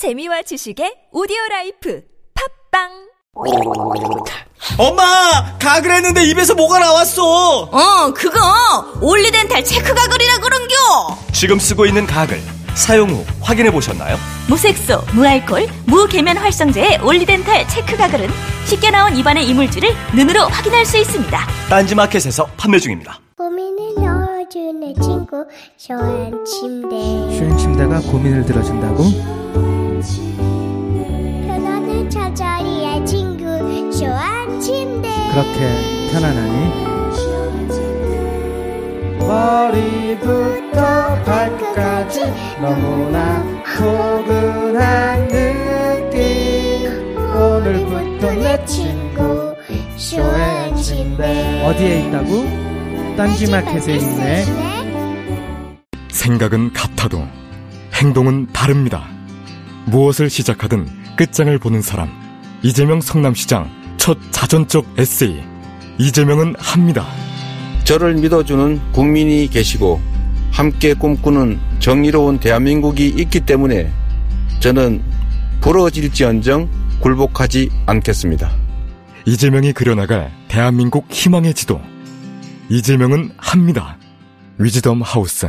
재미와 지식의 오디오 life 팟빵 엄마 가글 했는데 입에서 뭐가 나왔어 어, 그거 올리덴탈 체크 가글이라 그런겨. 지금 쓰고 있는 가글 사용 후 확인해 보셨나요? 무색소, 무알콜, 무계면 활성제의 올리덴탈 체크 가글은 쉽게 나온 입안의 이물질을 눈으로 확인할 수 있습니다. 딴지마켓에서 판매 중입니다. 고민을 넣어주는 친구 쇼한 침대 슈행 침대가 고민을 들어준다고? 편안한 잠자리의 친구 쇼한 침대 그렇게 편안하니? 머리부터 발끝까지 너무나 포근한 느낌 오늘부터 내 친구 쇼의 침대 어디에 있다고? 딴지마켓에 있네 생각은 같아도 행동은 다릅니다. 무엇을 시작하든 끝장을 보는 사람. 이재명 성남시장 첫 자전적 에세이. 이재명은 합니다. 저를 믿어주는 국민이 계시고 함께 꿈꾸는 정의로운 대한민국이 있기 때문에 저는 부러질지언정 굴복하지 않겠습니다. 이재명이 그려나갈 대한민국 희망의 지도. 이재명은 합니다. 위즈덤 하우스.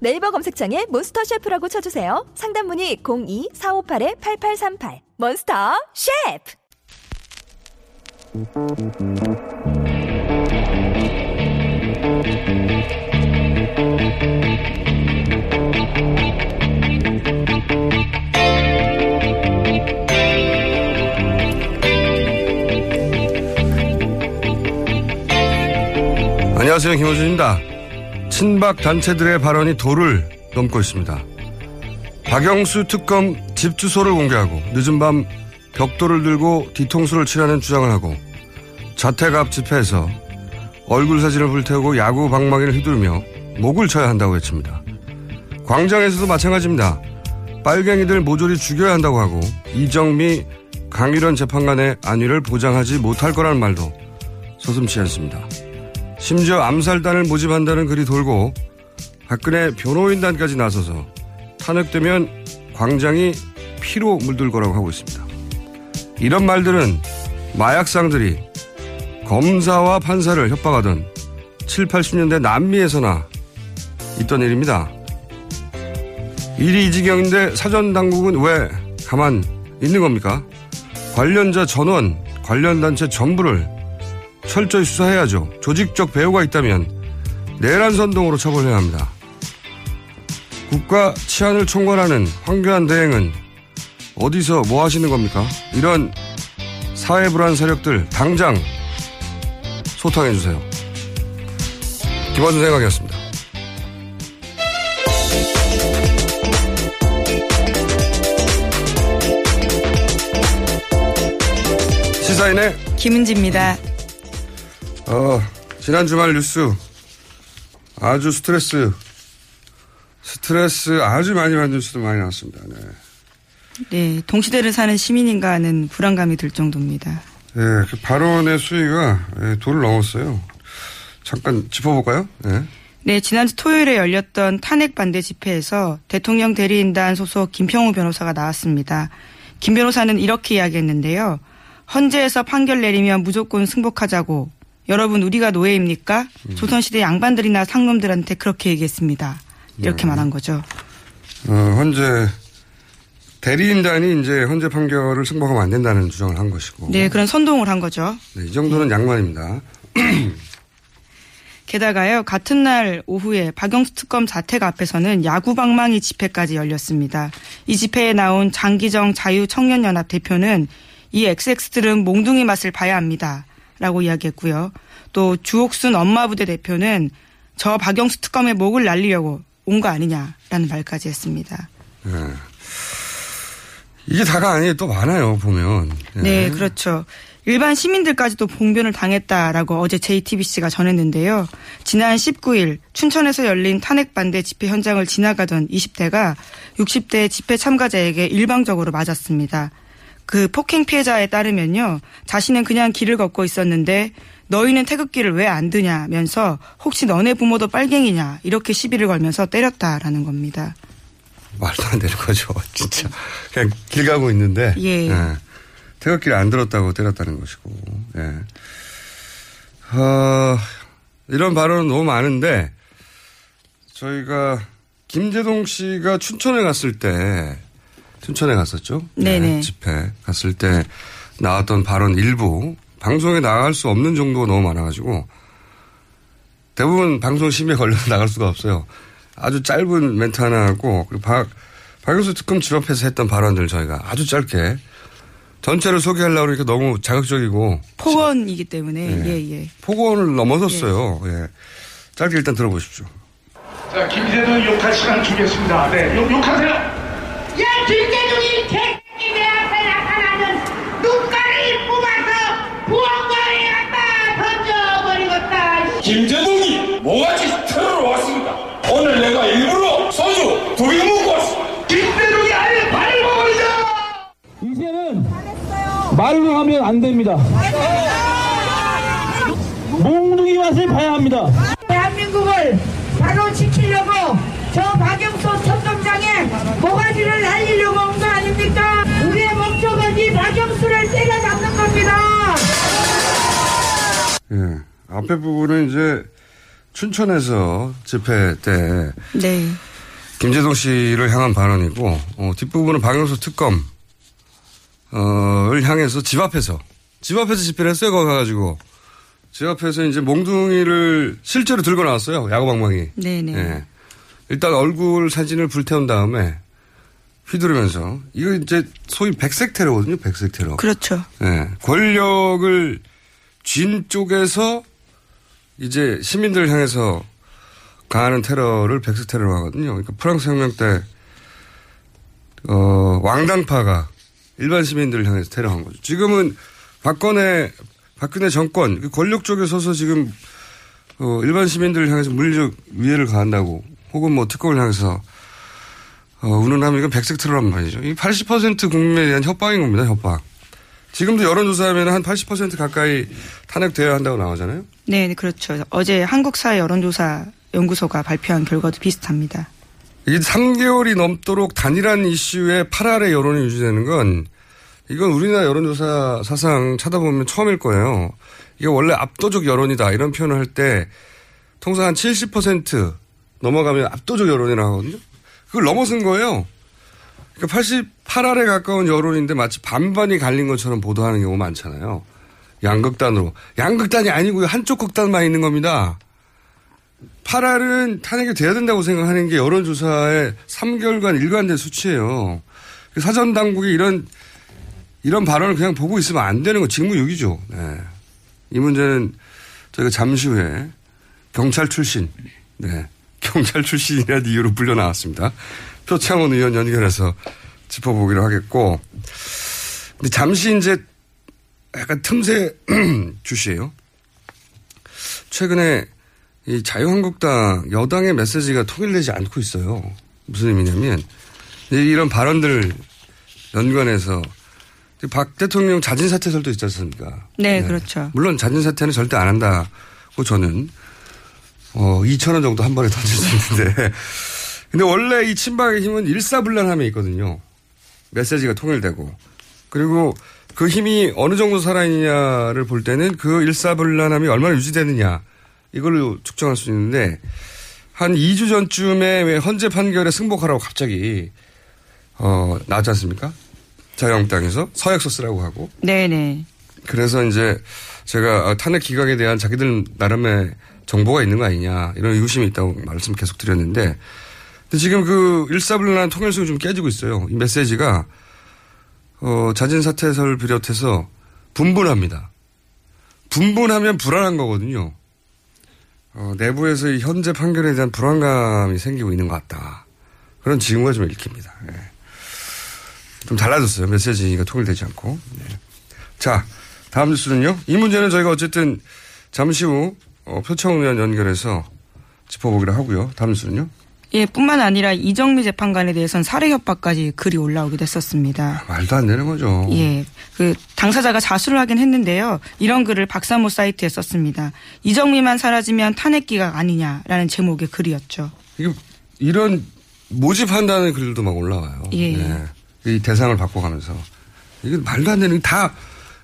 네이버 검색창에 몬스터 셰프라고 쳐주세요. 상담 문의 02-458-8838 몬스터 셰프 안녕하세요. 김호준입니다. 친박 단체들의 발언이 도를 넘고 있습니다. 박영수 특검 집 주소를 공개하고 늦은 밤 벽돌을 들고 뒤통수를 치라는 주장을 하고 자택 앞 집회에서 얼굴 사진을 불태우고 야구 방망이를 휘두르며 목을 쳐야 한다고 외칩니다. 광장에서도 마찬가지입니다. 빨갱이들 모조리 죽여야 한다고 하고 이정미 강일원 재판관의 안위를 보장하지 못할 거라는 말도 서슴치 않습니다. 심지어 암살단을 모집한다는 글이 돌고 박근혜 변호인단까지 나서서 탄핵되면 광장이 피로 물들 거라고 하고 있습니다. 이런 말들은 마약상들이 검사와 판사를 협박하던 7, 80년대 남미에서나 있던 일입니다. 일이 이 지경인데 사전 당국은 왜 가만 있는 겁니까? 관련자 전원, 관련 단체 전부를 철저히 수사해야죠. 조직적 배후가 있다면 내란 선동으로 처벌해야 합니다. 국가 치안을 총괄하는 황교안 대행은 어디서 뭐 하시는 겁니까? 이런 사회 불안 세력들 당장 소탕해 주세요. 김원준 생각이었습니다. 시사인의 김은지입니다. 어, 지난 주말 뉴스 아주 스트레스 스트레스 아주 많이 받는 뉴스도 많이 나왔습니다. 네. 네, 동시대를 사는 시민인가 하는 불안감이 들 정도입니다. 네, 그 발언의 수위가 예, 도를 넘었어요. 잠깐 짚어볼까요? 네. 네, 지난주 토요일에 열렸던 탄핵 반대 집회에서 대통령 대리인단 소속 김평우 변호사가 나왔습니다. 김 변호사는 이렇게 이야기했는데요. 헌재에서 판결 내리면 무조건 승복하자고. 여러분 우리가 노예입니까? 음. 조선시대 양반들이나 상놈들한테 그렇게 얘기했습니다. 이렇게 네. 말한 거죠. 어, 헌재 대리인단이 이제 헌재 판결을 승복하면 안 된다는 주장을 한 것이고. 네, 그런 선동을 한 거죠. 네, 이 정도는 양반입니다. 게다가요, 같은 날 오후에 박영수 특검 자택 앞에서는 야구 방망이 집회까지 열렸습니다. 이 집회에 나온 장기정 자유청년연합 대표는 이 XX들은 몽둥이 맛을 봐야 합니다. 라고 이야기했고요. 또 주옥순 엄마 부대 대표는 저 박영수 특검의 목을 날리려고 온 거 아니냐라는 말까지 했습니다. 네. 이게 다가 아니에요. 또 많아요, 보면. 예. 네, 그렇죠. 일반 시민들까지도 봉변을 당했다라고 어제 JTBC가 전했는데요. 지난 19일 춘천에서 열린 탄핵 반대 집회 현장을 지나가던 20대가 60대 집회 참가자에게 일방적으로 맞았습니다. 그 폭행 피해자에 따르면요. 자신은 그냥 길을 걷고 있었는데 너희는 태극기를 왜 안 드냐면서 혹시 너네 부모도 빨갱이냐 이렇게 시비를 걸면서 때렸다라는 겁니다. 말도 안 되는 거죠. 진짜. 그냥 길 가고 있는데. 예. 태극기를 안 들었다고 때렸다는 것이고. 예. 어, 이런 발언은 너무 많은데 저희가 김재동 씨가 춘천에 갔을 때 춘천에 갔었죠. 네네. 집회 갔을 때 나왔던 발언 일부 방송에 나갈 수 없는 정도가 너무 많아가지고 대부분 방송 심의에 걸려서 나갈 수가 없어요. 아주 짧은 멘트 하나 하고 그리고 박 박영수 특검 집 앞에서 했던 발언들 저희가 아주 짧게 전체를 소개하려고 그러니까 너무 자극적이고 폭언이기 때문에 네. 예 예. 폭언을 넘어섰어요. 예. 짧게 일단 들어보십시오. 자, 김재동 욕할 시간 주겠습니다. 네, 욕, 욕하세요. 말로 하면 안 됩니다. 몽둥이 맛을 봐야 합니다. 대한민국을 바로 지키려고 저 박영수 첩검장에 모가지를 날리려고 온 거 아닙니까? 우리의 목적은 이 박영수를 때려잡는 겁니다. 예. 앞에 부분은 이제 춘천에서 집회 때 네. 김재동 씨를 향한 발언이고 어, 뒷부분은 박영수 특검 어를 향해서 집 앞에서 집 앞에서 집회를 했어요. 거기 가가지고 집 앞에서 이제 몽둥이를 실제로 들고 나왔어요. 야구방망이. 네네. 예. 일단 얼굴 사진을 불태운 다음에 휘두르면서 이거 이제 소위 백색 테러거든요. 백색 테러. 그렇죠. 예. 권력을 쥔 쪽에서 이제 시민들을 향해서 가하는 테러를 백색 테러로 하거든요. 그러니까 프랑스 혁명 때, 어, 왕당파가 일반 시민들을 향해서 테러한 거죠. 지금은 박근혜, 박근혜 정권, 그 권력 쪽에 서서 지금, 어, 일반 시민들을 향해서 물리적 위해를 가한다고 혹은 뭐 특검을 향해서 어, 운운하면 이건 백색 테러란 말이죠. 이 80% 국민에 대한 협박인 겁니다, 협박. 지금도 여론조사하면 한 80% 가까이 탄핵되어야 한다고 나오잖아요. 네, 그렇죠. 어제 한국사회 여론조사 연구소가 발표한 결과도 비슷합니다. 이게 3개월이 넘도록 단일한 이슈에 8알의 여론이 유지되는 건 이건 우리나라 여론조사 사상 찾아보면 처음일 거예요. 이게 원래 압도적 여론이다 이런 표현을 할 때 통상 한 70% 넘어가면 압도적 여론이라고 하거든요. 그걸 넘어선 거예요. 그러니까 88알에 가까운 여론인데 마치 반반이 갈린 것처럼 보도하는 경우가 많잖아요. 양극단으로. 양극단이 아니고요. 한쪽 극단만 있는 겁니다. 8알은 탄핵이 돼야 된다고 생각하는 게 여론조사의 3개월간 일관된 수치예요. 그 사전 당국이 이런 이런 발언을 그냥 보고 있으면 안 되는 거 직무유기죠. 네. 이 문제는 저희가 잠시 후에 경찰 출신, 네. 경찰 출신이라는 이유로 불려 나왔습니다. 표창원 의원 연결해서 짚어보기로 하겠고. 근데 잠시 이제 약간 틈새 주시예요. 최근에 이 자유한국당 여당의 메시지가 통일되지 않고 있어요. 무슨 의미냐면 이런 발언들 연관해서 박 대통령 자진 사퇴설도 있지 않습니까? 네, 그렇죠. 물론 자진 사퇴는 절대 안 한다고 저는 어 2천 원 정도 한 번에 던질 수 있는데 근데 원래 이 친박의 힘은 일사불란함에 있거든요. 메시지가 통일되고 그리고 그 힘이 어느 정도 살아있느냐를 볼 때는 그 일사불란함이 얼마나 유지되느냐 이걸로 측정할 수 있는데 한 2주 전쯤에 왜 헌재 판결에 승복하라고 갑자기 어 나왔지 않습니까? 자유한국당에서 서약서 쓰라고 하고 네네. 그래서 이제 제가 탄핵 기각에 대한 자기들 나름의 정보가 있는 거 아니냐 이런 의구심이 있다고 말씀 계속 드렸는데 근데 지금 그 일사불란한 통일성이 좀 깨지고 있어요. 이 메시지가 어, 자진 사퇴설 비롯해서 분분합니다. 분분하면 불안한 거거든요. 어, 내부에서 이 현재 판결에 대한 불안감이 생기고 있는 것 같다. 그런 징후가 좀 읽힙니다. 예. 좀 달라졌어요. 메시지가 통일되지 않고. 네. 자, 다음 뉴스는요. 이 문제는 저희가 어쨌든 잠시 후 어, 표창 의원 연결해서 짚어보기로 하고요. 다음 뉴스는요. 예, 뿐만 아니라 이정미 재판관에 대해서는 살해 협박까지 글이 올라오기도 했었습니다. 말도 안 되는 거죠. 예, 그 당사자가 자수를 하긴 했는데요. 이런 글을 박사모 사이트에 썼습니다. 이정미만 사라지면 탄핵 기각 아니냐라는 제목의 글이었죠. 이게 이런 모집한다는 글도 막 올라와요. 예. 네. 이 대상을 바꿔가면서 이게 말도 안 되는 다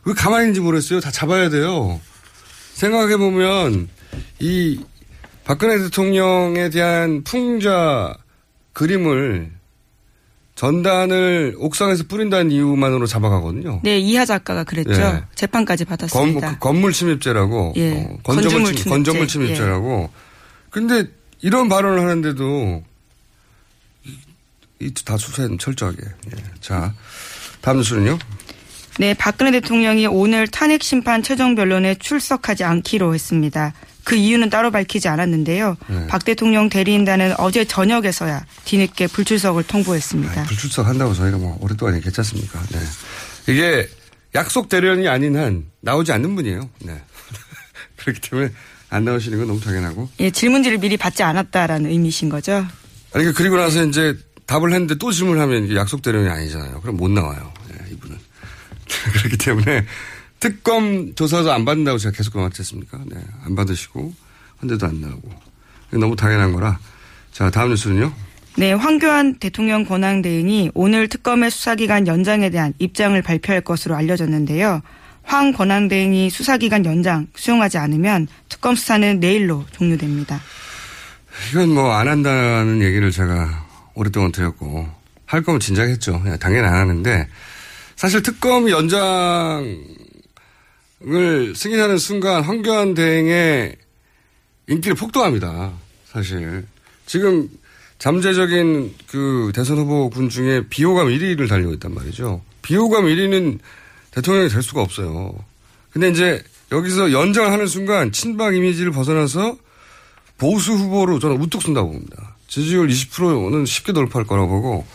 왜 가만히 있는지 모르겠어요. 다 잡아야 돼요. 생각해 보면 이 박근혜 대통령에 대한 풍자 그림을 전단을 옥상에서 뿌린다는 이유만으로 잡아가거든요. 네, 이하 작가가 그랬죠. 예. 재판까지 건, 받았습니다. 그 건물 침입죄라고. 예. 어, 건조물, 침, 침입죄. 건조물 침입죄라고. 근데 이런 발언을 하는데도 이 다 수사는 철저하게. 예. 자, 다음 뉴스는요. 네, 박근혜 대통령이 오늘 탄핵 심판 최종 변론에 출석하지 않기로 했습니다. 그 이유는 따로 밝히지 않았는데요. 네. 박 대통령 대리인단은 어제 저녁에서야 뒤늦게 불출석을 통보했습니다. 불출석 한다고 저희가 뭐 오랫동안 얘기했지 않습니까? 네. 이게 약속 대련이 아닌 한 나오지 않는 분이에요. 네. 그렇기 때문에 안 나오시는 건 너무 당연하고. 예, 질문지를 미리 받지 않았다라는 의미신 거죠. 아니, 그 그리고 나서 이제 답을 했는데 또 질문하면 이게 약속 대련이 아니잖아요. 그럼 못 나와요. 네, 이분은. 그렇기 때문에 특검 조사도 안 받는다고 제가 계속 그러지 않습니까? 네. 안 받으시고, 헌데도 안 나오고. 너무 당연한 거라. 자, 다음 뉴스는요. 네, 황교안 대통령 권한대행이 오늘 특검의 수사기간 연장에 대한 입장을 발표할 것으로 알려졌는데요. 황 권한대행이 수사기간 연장 수용하지 않으면 특검 수사는 내일로 종료됩니다. 이건 뭐 안 한다는 얘기를 제가 오랫동안 드렸고 할 거면 진작 했죠. 그냥 당연히 안 하는데 사실 특검 연장 을 승인하는 순간 황교안 대행의 인기를 폭도합니다. 사실 지금 잠재적인 그 대선 후보군 중에 비호감 1위를 달리고 있단 말이죠. 비호감 1위는 대통령이 될 수가 없어요. 근데 이제 여기서 연장을 하는 순간 친박 이미지를 벗어나서 보수 후보로 저는 우뚝 쓴다고 봅니다. 지지율 20%는 쉽게 돌파할 거라고 보고.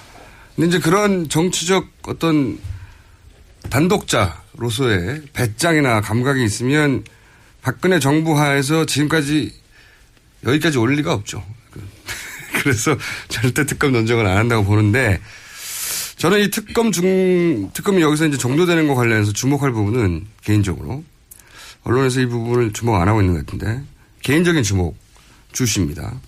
근데 이제 그런 정치적 어떤 단독자로서의 배짱이나 감각이 있으면 박근혜 정부 하에서 지금까지 여기까지 올 리가 없죠. 그래서 절대 특검 논쟁을 안 한다고 보는데 저는 이 특검 중, 특검이 여기서 이제 종료되는 거 관련해서 주목할 부분은 개인적으로 언론에서 이 부분을 주목 안 하고 있는 것 같은데 개인적인 주목 주십니다.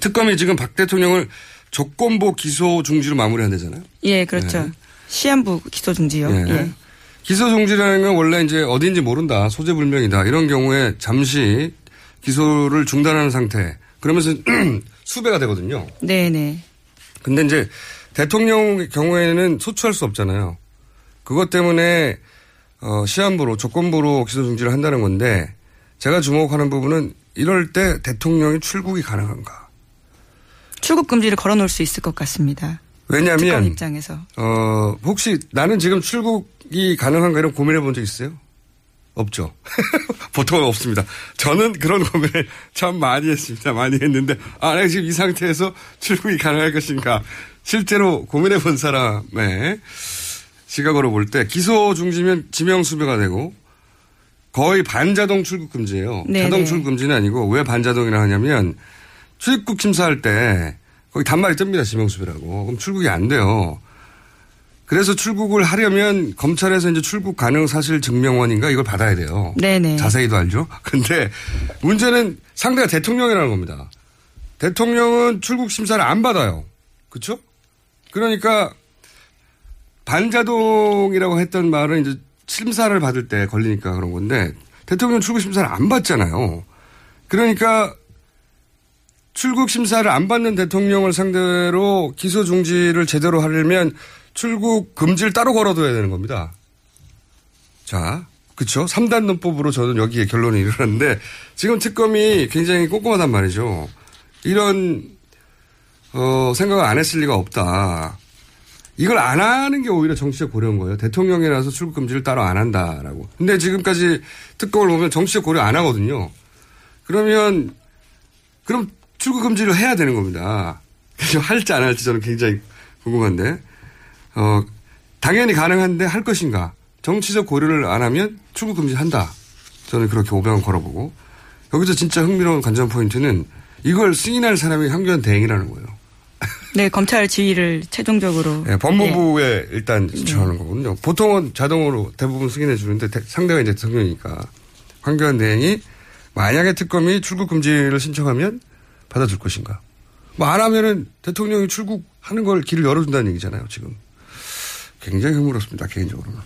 특검이 지금 박 대통령을 조건부 기소 중지로 마무리한다잖아요. 예, 그렇죠. 네. 시한부 기소 중지요. 예. 예. 기소 중지라는 건 원래 이제 어디인지 모른다, 소재 불명이다 이런 경우에 잠시 기소를 중단하는 상태. 그러면서 수배가 되거든요. 네네. 근데 이제 대통령 경우에는 소추할 수 없잖아요. 그것 때문에 어, 시한부로 조건부로 기소 중지를 한다는 건데 제가 주목하는 부분은 이럴 때 대통령이 출국이 가능한가? 출국 금지를 걸어놓을 수 있을 것 같습니다. 왜냐하면 입장에서. 어, 혹시 나는 지금 출국이 가능한가 이런 고민해 본 적 있어요? 없죠. 보통은 없습니다. 저는 그런 고민을 참 많이 했습니다. 많이 했는데, 아, 내가 지금 이 상태에서 출국이 가능할 것인가. 실제로 고민해 본 사람의 시각으로 볼 때 기소 중지면 지명 수배가 되고 거의 반자동 출국 금지예요. 네네. 자동 출국 금지는 아니고 왜 반자동이라 하냐면 출입국 심사할 때 거기 단말이 뜹니다. 지명수배라고. 그럼 출국이 안 돼요. 그래서 출국을 하려면 검찰에서 이제 출국 가능 사실 증명원인가 이걸 받아야 돼요. 네네. 자세히도 알죠. 근데 문제는 상대가 대통령이라는 겁니다. 대통령은 출국 심사를 안 받아요. 그렇죠? 그러니까 반자동이라고 했던 말은 이제 심사를 받을 때 걸리니까 그런 건데 대통령 출국 심사를 안 받잖아요. 그러니까 출국 심사를 안 받는 대통령을 상대로 기소 중지를 제대로 하려면 출국 금지를 따로 걸어둬야 되는 겁니다. 자, 그쵸? 3단 논법으로 저는 여기에 결론이 이르렀는데 지금 특검이 굉장히 꼼꼼하단 말이죠. 이런 어, 생각을 안 했을 리가 없다. 이걸 안 하는 게 오히려 정치적 고려인 거예요. 대통령이라서 출국 금지를 따로 안 한다라고. 근데 지금까지 특검을 보면 정치적 고려 안 하거든요. 그러면 그럼 출국 금지를 해야 되는 겁니다. 그래서 할지 안 할지 저는 굉장히 궁금한데 어 당연히 가능한데 할 것인가? 정치적 고려를 안 하면 출국 금지한다. 저는 그렇게 오병을 걸어보고 여기서 진짜 흥미로운 관전 포인트는 이걸 승인할 사람이 황교안 대행이라는 거예요. 네, 검찰 지휘를 최종적으로. 네, 법무부에 일단 신청하는 거거든요. 보통은 자동으로 대부분 승인해 주는데 대- 상대가 이제 대통령이니까 황교안 대행이 만약에 특검이 출국 금지를 신청하면 받아줄 것인가. 뭐 안 하면은 대통령이 출국하는 걸 길을 열어준다는 얘기잖아요, 지금. 굉장히 흥미롭습니다, 개인적으로는.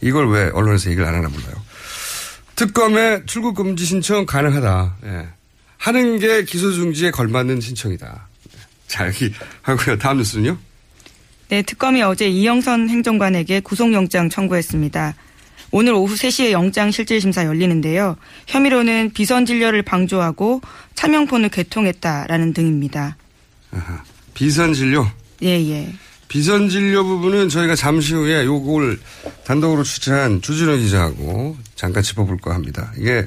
이걸 왜 언론에서 얘기를 안 하나 몰라요. 특검의 출국 금지 신청 가능하다. 예. 하는 게 기소 중지에 걸맞는 신청이다. 자, 여기 하고요. 다음 뉴스는요? 네, 특검이 어제 이영선 행정관에게 구속영장 청구했습니다. 오늘 오후 3시에 영장 실질심사 열리는데요. 혐의로는 비선 진료를 방조하고 차명폰을 개통했다라는 등입니다. 아하. 비선 진료. 예, 예. 비선 진료 부분은 저희가 잠시 후에 요걸 단독으로 취재한 주진우 기자하고 잠깐 짚어볼까 합니다. 이게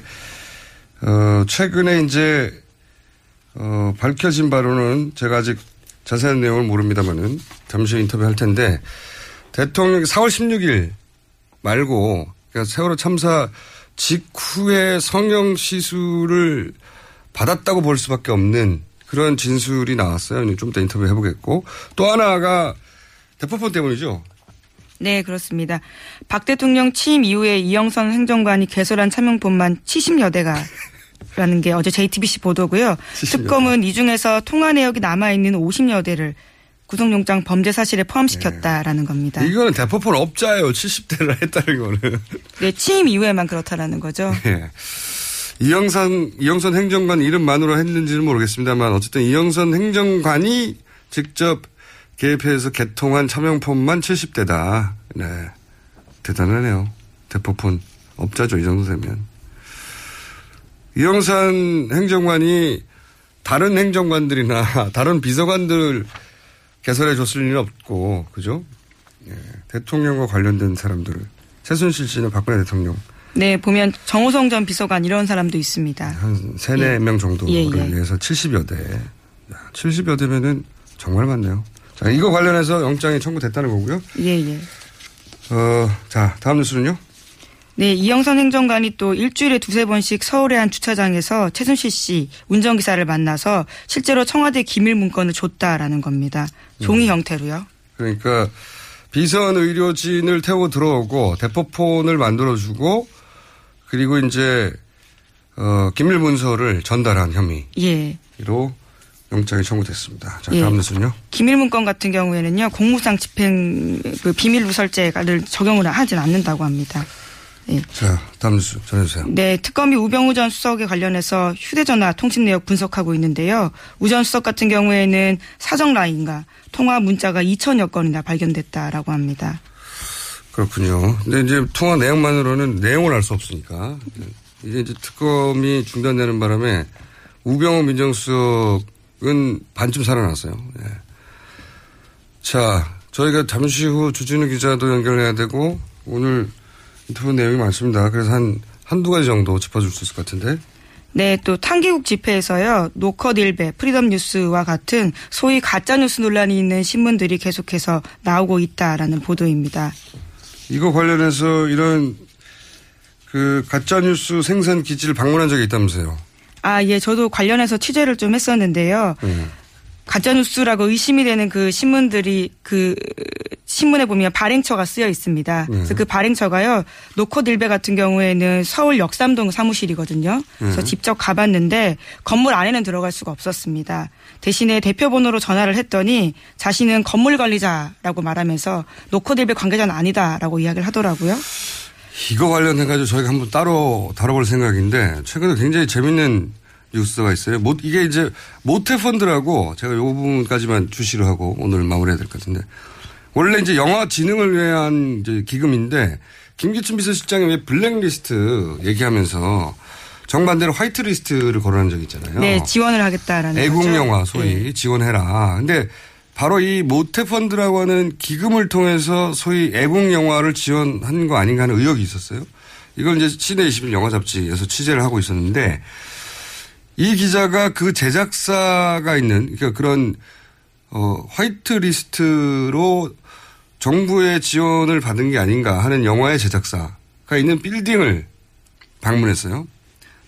어 최근에 이제 어 밝혀진 바로는 제가 아직 자세한 내용을 모릅니다만은 잠시 후에 인터뷰 할 텐데 대통령이 4월 16일 말고 그러니까 세월호 참사 직후에 성형 시술을 받았다고 볼 수밖에 없는 그런 진술이 나왔어요. 좀더 인터뷰 해보겠고 또 하나가 대포폰 때문이죠. 네, 그렇습니다. 박 대통령 취임 이후에 이영선 행정관이 개설한 차명폰만 70여 대가 라는 게 어제 JTBC 보도고요. 70여 특검은 이 중에서 통화 내역이 남아 있는 50여 대를 구속영장 범죄 사실에 포함시켰다라는 겁니다. 이거는 대포폰 업자예요. 70대를 했다는 거는. 네, 취임 이후에만 그렇다라는 거죠. 예. 이영선, 이영선 행정관 이름만으로 했는지는 모르겠습니다만 어쨌든 이영선 행정관이 직접 개입해서 개통한 차명폰만 70대다. 네. 대단하네요. 대포폰 업자죠. 이 정도 되면. 이영선 행정관이 다른 행정관들이나 다른 비서관들 개설해 줬을 리는 없고, 그죠? 예. 대통령과 관련된 사람들을. 최순실 씨는 박근혜 대통령. 네, 보면 정호성 전 비서관 이런 사람도 있습니다. 한 세네 예. 명 정도를 예, 예. 위해서 70여 대. 야, 70여 대면은 정말 많네요. 자, 이거 관련해서 영장이 청구됐다는 거고요. 예, 예. 어, 자, 다음 뉴스는요? 네, 이영선 행정관이 또 일주일에 두세 번씩 서울의 한 주차장에서 최순실 씨 운전기사를 만나서 실제로 청와대 기밀 문건을 줬다라는 겁니다. 종이 형태로요. 그러니까 비선 의료진을 태워 들어오고 대포폰을 만들어주고 그리고 이제 어, 기밀 문서를 전달한 혐의로 예. 영장이 청구됐습니다. 자, 예. 다음 뉴스는요? 기밀 문건 같은 경우에는요, 공무상 집행 그 비밀 누설죄를 적용을 하진 않는다고 합니다. 자, 다음 뉴스 전해주세요. 네, 특검이 우병우 전 수석에 관련해서 휴대전화 통신 내역 분석하고 있는데요. 우 전 수석 같은 경우에는 사정 라인과 통화 문자가 2천여 건이나 발견됐다라고 합니다. 그렇군요. 근데 이제 통화 내용만으로는 내용을 알 수 없으니까 이제 이제 특검이 중단되는 바람에 우병우 민정수석은 반쯤 살아났어요. 예. 자, 저희가 잠시 후 주진우 기자도 연결해야 되고 오늘 인터뷰 내용이 많습니다. 그래서 한 한두 가지 정도 짚어줄 수 있을 것 같은데. 네, 또 탄기국 집회에서요, 노컷일베, 프리덤 뉴스와 같은 소위 가짜뉴스 논란이 있는 신문들이 계속해서 나오고 있다라는 보도입니다. 이거 관련해서 이런 그 가짜뉴스 생산 기지를 방문한 적이 있다면서요. 아, 예, 저도 관련해서 취재를 좀 했었는데요. 음. 가짜뉴스라고 의심이 되는 그 신문들이 그 신문에 보면 발행처가 쓰여 있습니다. 그래서 그 발행처가요, 노컷일베 같은 경우에는 서울 역삼동 사무실이거든요. 그래서 음. 직접 가봤는데 건물 안에는 들어갈 수가 없었습니다. 대신에 대표 번호로 전화를 했더니 자신은 건물 관리자라고 말하면서 노컷일베 관계자는 아니다라고 이야기를 하더라고요. 이거 관련해가지고 저희가 한번 따로 다뤄볼 생각인데, 최근에 굉장히 재밌는 뉴스가 있어요. 모, 이게 이제 모태펀드라고 제가 이 부분까지만 주시를 하고 오늘 마무리해야 될 것 같은데, 원래 이제 영화 진흥을 위한 이제 기금인데, 김기춘 비서실장이 왜 블랙리스트 얘기하면서 정반대로 화이트리스트를 거론한 적이 있잖아요. 네, 지원을 하겠다라는 애국 거죠. 영화 소위 네. 지원해라. 근데 바로 이 모태펀드라고 하는 기금을 통해서 소위 애국 영화를 지원한 거 아닌가 하는 의혹이 있었어요. 이걸 이제 시내 21 영화 잡지에서 취재를 하고 있었는데 이 기자가 그 제작사가 있는 그러니까 그런 어 화이트 리스트로 정부의 지원을 받은 게 아닌가 하는 영화의 제작사가 있는 빌딩을 방문했어요.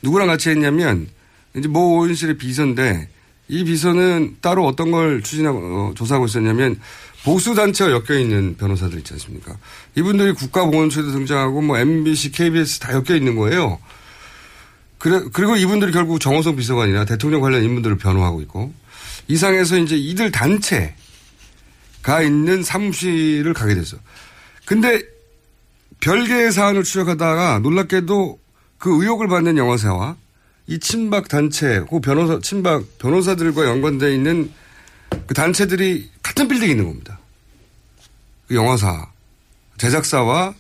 누구랑 같이 했냐면 이제 모 오인실의 비서인데 이 비서는 따로 어떤 걸 추진하고 어, 조사하고 있었냐면 보수 단체와 엮여 있는 변호사들 있지 않습니까? 이분들이 국가보훈처에도 등장하고 뭐 MBC, KBS 다 엮여 있는 거예요. 그래, 그리고 이분들이 결국 정호성 비서관이나 대통령 관련 인물들을 변호하고 있고 이상해서 이제 이들 단체가 있는 사무실을 가게 됐어. 근데 별개의 사안을 추적하다가 놀랍게도 그 의혹을 받는 영화사와 이 친박 단체, 그 변호사, 친박 변호사들과 연관되어 있는 그 단체들이 같은 빌딩에 있는 겁니다. 그 영화사, 제작사와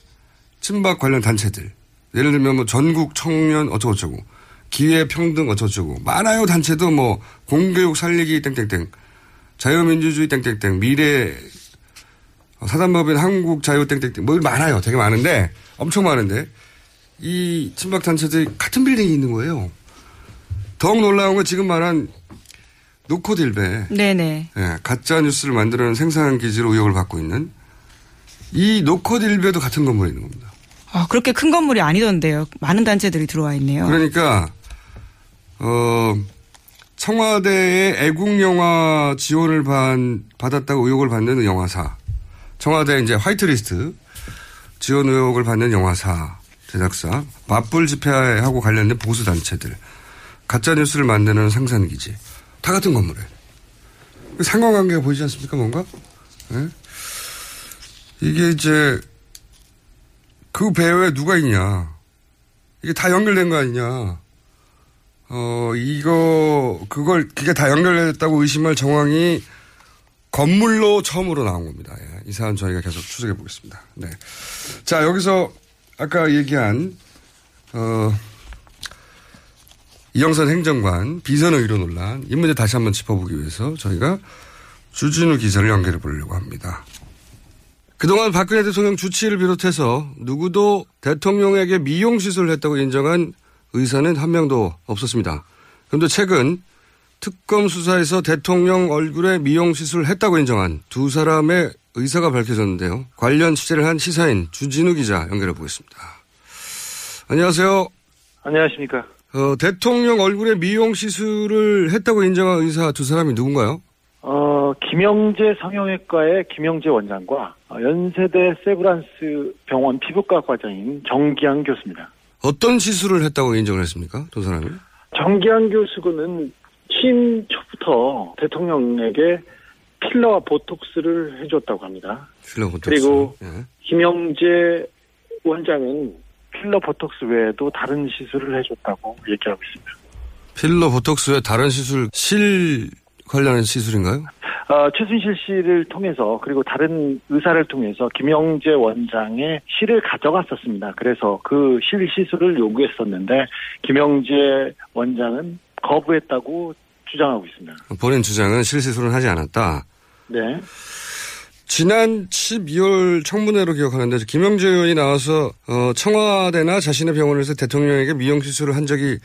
친박 관련 단체들. 예를 들면 뭐 전국 청년 어쩌고저쩌고, 기회평등 어쩌고저쩌고, 많아요 단체도 뭐 공교육 살리기 땡땡땡, 자유민주주의 땡땡땡, 미래 사단법인 한국 자유 땡땡땡, 뭐 많아요. 되게 많은데, 엄청 많은데, 이 친박 단체들이 같은 빌딩에 있는 거예요. 더욱 놀라운 건 지금 말한 노코딜베. 네네. 예, 가짜 뉴스를 만드는 생산 기지로 의혹을 받고 있는 이 노코딜베도 같은 건물에 있는 겁니다. 아, 그렇게 큰 건물이 아니던데요. 많은 단체들이 들어와 있네요. 그러니까 어 청와대의 애국 영화 지원을 받, 받았다고 의혹을 받는 영화사. 청와대 이제 화이트리스트 지원 의혹을 받는 영화사 제작사 맞불 집회하고 관련된 보수 단체들 가짜 뉴스를 만드는 생산 기지 다 같은 건물에 상관관계가 보이지 않습니까 뭔가? 네? 이게 이제 그 배후에 누가 있냐 이게 다 연결된 거 아니냐 어 이거 그걸 그게 다 연결됐다고 의심할 정황이 건물로 처음으로 나온 겁니다. 예, 이 사안 저희가 계속 추적해 보겠습니다. 네. 자 여기서 아까 얘기한 어 이영선 행정관 비선 의료 논란 이 문제 다시 한번 짚어보기 위해서 저희가 주진우 기자를 연결해 보려고 합니다. 그동안 박근혜 대통령 주치의를 비롯해서 누구도 대통령에게 미용 시술을 했다고 인정한 의사는 한 명도 없었습니다. 그런데 최근 특검 수사에서 대통령 얼굴에 미용 시술을 했다고 인정한 두 사람의 의사가 밝혀졌는데요. 관련 취재를 한 시사인 주진우 기자 연결해 보겠습니다. 안녕하세요. 안녕하십니까. 어, 대통령 얼굴에 미용 시술을 했다고 인정한 의사 두 사람이 누군가요? 어, 김영재 성형외과의 김영재 원장과 어, 연세대 세브란스 병원 피부과 과장인 정기환 교수입니다. 어떤 시술을 했다고 인정을 했습니까? 두 사람이? 정기환 교수는 취임 초부터 대통령에게 필러와 보톡스를 해줬다고 합니다. 필러 보톡스. 그리고 예. 김영재 원장은 필러 보톡스 외에도 다른 시술을 해줬다고 얘기하고 있습니다. 필러 보톡스 외 다른 시술 실 관련한 시술인가요? 어, 최순실 씨를 통해서 그리고 다른 의사를 통해서 김영재 원장의 실을 가져갔었습니다. 그래서 그 실 시술을 요구했었는데 김영재 원장은 거부했다고 주장하고 있습니다. 본인 주장은 실 시술은 하지 않았다. 네. 지난 12월 청문회로 기억하는데 김영재 의원이 나와서 어, 청와대나 자신의 병원에서 대통령에게 미용 시술을 한 적이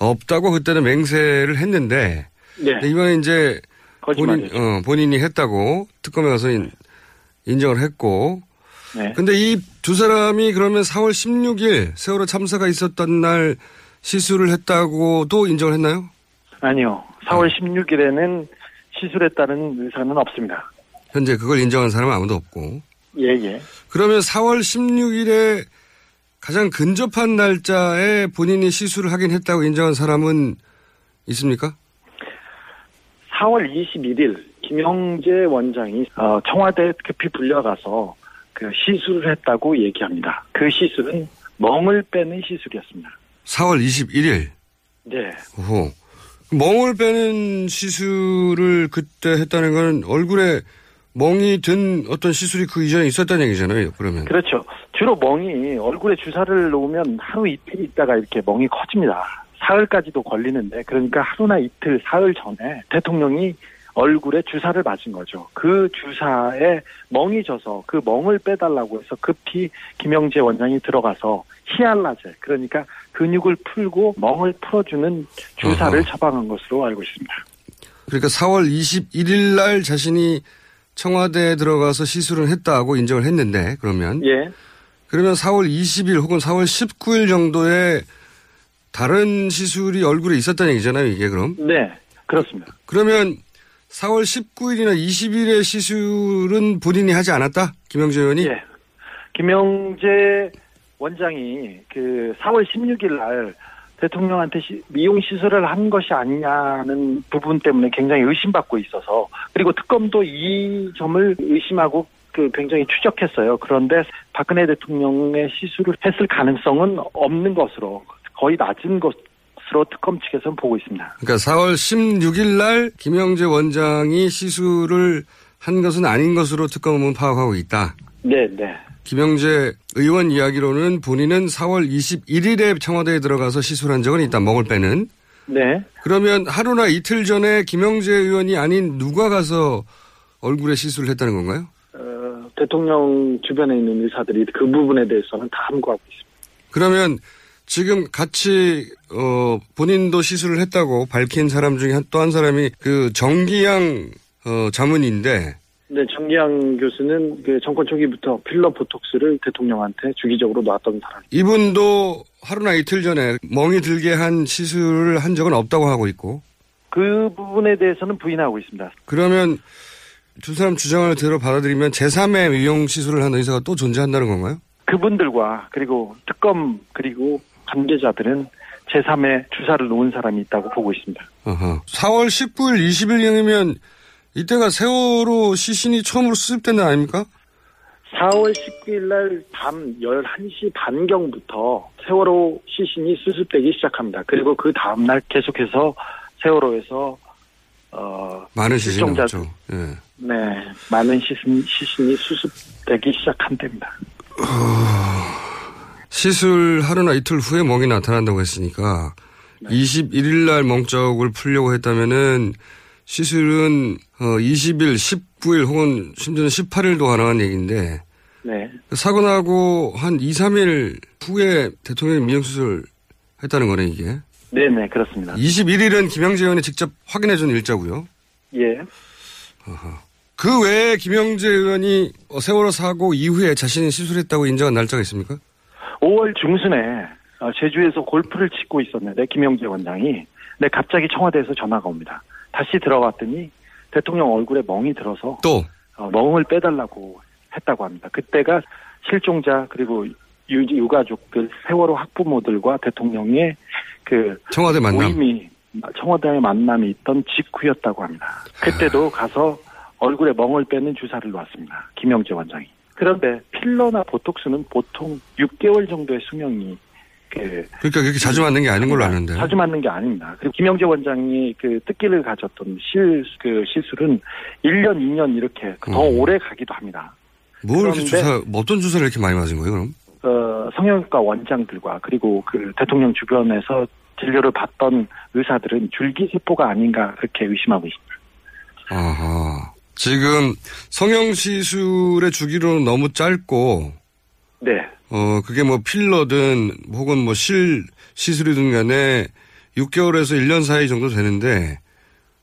없다고 그때는 맹세를 했는데 네. 근데 이번에 이제 본인, 거짓말이죠. 어, 본인이 했다고 특검에 가서 인, 인정을 했고 네. 근데 이 두 사람이 그러면 4월 16일 세월호 참사가 있었던 날 시술을 했다고도 인정을 했나요? 아니요. 4월 16일에는 시술했다는 의사는 없습니다. 현재 그걸 인정한 사람은 아무도 없고 예, 예. 그러면 4월 16일에 가장 근접한 날짜에 본인이 시술을 하긴 했다고 인정한 사람은 있습니까? 4월 21일 김영재 원장이 어, 청와대 급히 불려가서 그 시술을 했다고 얘기합니다. 그 시술은 멍을 빼는 시술이었습니다. 4월 21일. 네. 오호. 멍을 빼는 시술을 그때 했다는 건 얼굴에 멍이 든 어떤 시술이 그 이전에 있었다는 얘기잖아요, 그러면. 그렇죠. 주로 멍이 얼굴에 주사를 놓으면 하루 이틀 있다가 이렇게 멍이 커집니다. 사흘까지도 걸리는데 그러니까 하루나 이틀, 사흘 전에 대통령이 얼굴에 주사를 맞은 거죠. 그 주사에 멍이 져서 그 멍을 빼달라고 해서 급히 김영재 원장이 들어가서 히알라제 그러니까 근육을 풀고 멍을 풀어주는 주사를 어허. 처방한 것으로 알고 있습니다. 그러니까 4월 21일 날 자신이 청와대에 들어가서 시술을 했다고 인정을 했는데 그러면 예. 그러면 4월 20일 혹은 4월 19일 정도에 다른 시술이 얼굴에 있었다는 얘기잖아요, 이게 그럼. 네, 그렇습니다. 그러면 4월 19일이나 20일의 시술은 본인이 하지 않았다? 김영재 의원이? 예. 김영재 원장이 그 4월 16일 날 대통령한테 시- 미용 시술을 한 것이 아니냐는 부분 때문에 굉장히 의심받고 있어서 그리고 특검도 이 점을 의심하고 그 굉장히 추적했어요. 그런데 박근혜 대통령의 시술을 했을 가능성은 없는 것으로 거의 낮은 것으로 특검 측에서는 보고 있습니다. 그러니까 4월 16일 날 김영재 원장이 시술을 한 것은 아닌 것으로 특검은 파악하고 있다. 네, 네. 김영재 의원 이야기로는 본인은 4월 21일에 청와대에 들어가서 시술한 적은 있다. 먹을 빼는. 네. 그러면 하루나 이틀 전에 김영재 의원이 아닌 누가 가서 얼굴에 시술을 했다는 건가요? 어, 대통령 주변에 있는 의사들이 그 부분에 대해서는 다 함구하고 있습니다. 그러면 지금 같이 어 본인도 시술을 했다고 밝힌 사람 중에 또한 사람이 그 정기양 어 자문인데 네, 정기양 교수는 그 정권 초기부터 필러 보톡스를 대통령한테 주기적으로 놨던 사람. 이분도 하루나 이틀 전에 멍이 들게 한 시술을 한 적은 없다고 하고 있고 그 부분에 대해서는 부인하고 있습니다. 그러면 두 사람 주장을 들어 받아들이면 제3의 미용 시술을 한 의사가 또 존재한다는 건가요? 그분들과 그리고 특검 그리고 관계자들은 제3의 주사를 놓은 사람이 있다고 보고 있습니다. 어허. 4월 19일, 20일경이면 이때가 세월호 시신이 처음으로 수습된 날 아닙니까? 4월 19일 날 밤 11시 반경부터 세월호 시신이 수습되기 시작합니다. 그리고 그 다음날 계속해서 세월호에서 어, 많은 시신이 나왔죠. 예. 네, 많은 시신, 시신이 수습되기 시작한 때입니다. 시술 하루나 이틀 후에 멍이 나타난다고 했으니까 21일 날 멍적을 풀려고 했다면은 시술은 어 20일, 19일 혹은 심지어는 18일도 가능한 얘기인데 네. 사고 나고 한 2, 3일 후에 대통령이 미용수술 했다는 거네 이게. 네네, 그렇습니다. 21일은 김영재 의원이 직접 확인해 준 일자고요. 예. 그 외에 김영재 의원이 어, 세월호 사고 이후에 자신이 시술했다고 인정한 날짜가 있습니까? 5월 중순에 어, 제주에서 골프를 치고 있었는데 김영재 원장이 네 갑자기 청와대에서 전화가 옵니다. 다시 들어갔더니 대통령 얼굴에 멍이 들어서 또 어, 멍을 빼달라고 했다고 합니다. 그때가 실종자 그리고 유, 유가족들 세월호 학부모들과 대통령의 그 청와대 만남. 모임이 청와대에 만남이 있던 직후였다고 합니다. 그때도 가서 얼굴에 멍을 빼는 주사를 놨습니다. 김영재 원장이. 그런데 필러나 보톡스는 보통 6개월 정도의 수명이 그 그러니까 그렇게 자주 맞는 게 아닌 걸로 아는데. 자주 맞는 게 아닙니다. 그리고 김영재 원장이 그 뜻기를 가졌던 실, 그 시술은 1년, 2년 이렇게 더 음. 오래 가기도 합니다. 뭘 이렇게 주사, 뭐 어떤 주사를 이렇게 많이 맞은 거예요, 그럼? 어, 성형외과 원장들과 그리고 그 대통령 주변에서 진료를 받던 의사들은 줄기세포가 아닌가 그렇게 의심하고 있습니다. 아하. 지금 성형시술의 주기로는 너무 짧고, 네. 어, 그게 뭐 필러든 혹은 뭐 실 시술이든 간에 6개월에서 1년 사이 정도 되는데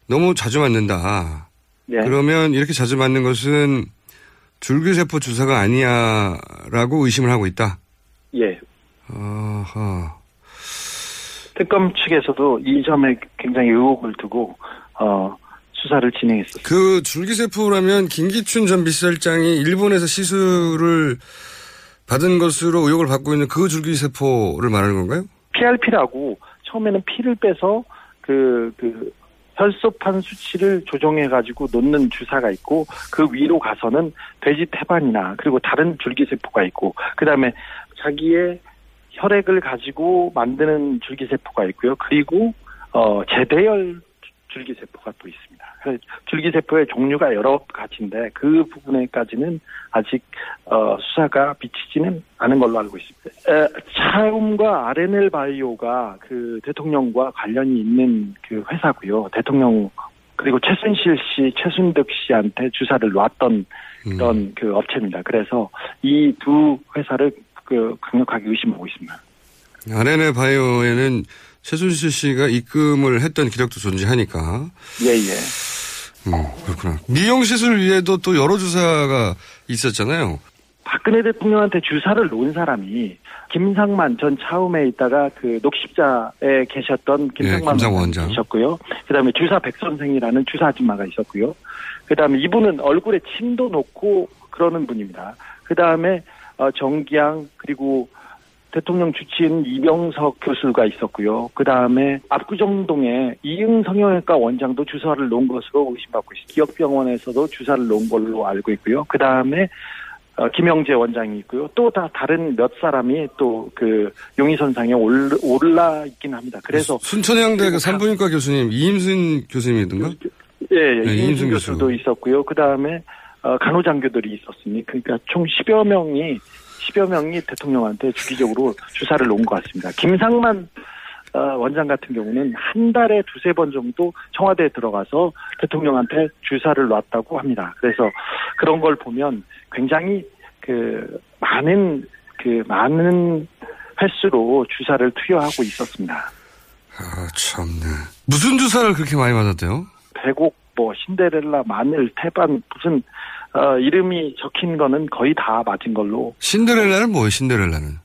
너무 자주 맞는다. 네. 그러면 이렇게 자주 맞는 것은 줄기세포 주사가 아니야라고 의심을 하고 있다. 예. 아하. 특검 측에서도 이 점에 굉장히 의혹을 두고 어, 수사를 진행했습니다. 그 줄기세포라면 김기춘 전 비서실장이 일본에서 시술을 받은 것으로 의혹을 받고 있는 그 줄기세포를 말하는 건가요? PRP라고 처음에는 피를 빼서 그, 그, 혈소판 수치를 조정해가지고 놓는 주사가 있고 그 위로 가서는 돼지 태반이나 그리고 다른 줄기세포가 있고 그 다음에 자기의 혈액을 가지고 만드는 줄기세포가 있고요. 그리고 어, 제대열 줄기세포가 또 있습니다. 줄기세포의 종류가 여러 가지인데 그 부분에까지는 아직 어, 수사가 미치지는 않은 걸로 알고 있습니다. 에, 차움과 RNL 바이오가 그 대통령과 관련이 있는 그 회사고요. 대통령 그리고 최순실 씨, 최순득 씨한테 주사를 놨던 그런 그 업체입니다. 그래서 이 두 회사를 그 강력하게 의심하고 있습니다. RNA 바이오에는 최순실 씨가 입금을 했던 기록도 존재하니까 예, 예. 음, 그렇구나. 미용 시술 위에도 또 여러 주사가 있었잖아요. 박근혜 대통령한테 주사를 놓은 사람이 김상만 전 차움에 있다가 그 녹십자에 계셨던 김상만 예, 원장. 계셨고요. 그다음에 주사 백 선생이라는 주사 아줌마가 있었고요. 그다음에 이분은 얼굴에 침도 놓고 그러는 분입니다. 그다음에 어, 정기양 그리고 대통령 주치인 이병석 교수가 있었고요. 그 다음에 압구정동에 이응 성형외과 원장도 주사를 놓은 것으로 의심받고 있습니다. 기업병원에서도 주사를 놓은 걸로 알고 있고요. 그 다음에 어, 김영재 원장이 있고요. 또 다 다른 몇 사람이 또 그 용의선상에 올- 올라 있긴 합니다. 그래서 순천향대 그 산부인과 교수님 이임순 교수님이던가? 예, 예 네, 이인순 교수도 있었고요. 그 다음에 어, 간호장교들이 있었으니 그러니까 총 10여 명이 10여 명이 대통령한테 주기적으로 주사를 놓은 것 같습니다. 김상만 어, 원장 같은 경우는 한 달에 두세 번 정도 청와대에 들어가서 대통령한테 주사를 놨다고 합니다. 그래서 그런 걸 보면 굉장히 그 많은 그 많은 횟수로 주사를 투여하고 있었습니다. 아, 참네. 무슨 주사를 그렇게 많이 맞았대요? 배곡, 뭐 신데렐라, 마늘, 태반 무슨 어, 이름이 적힌 거는 거의 다 맞은 걸로 신데렐라는 뭐예요, 신데렐라는?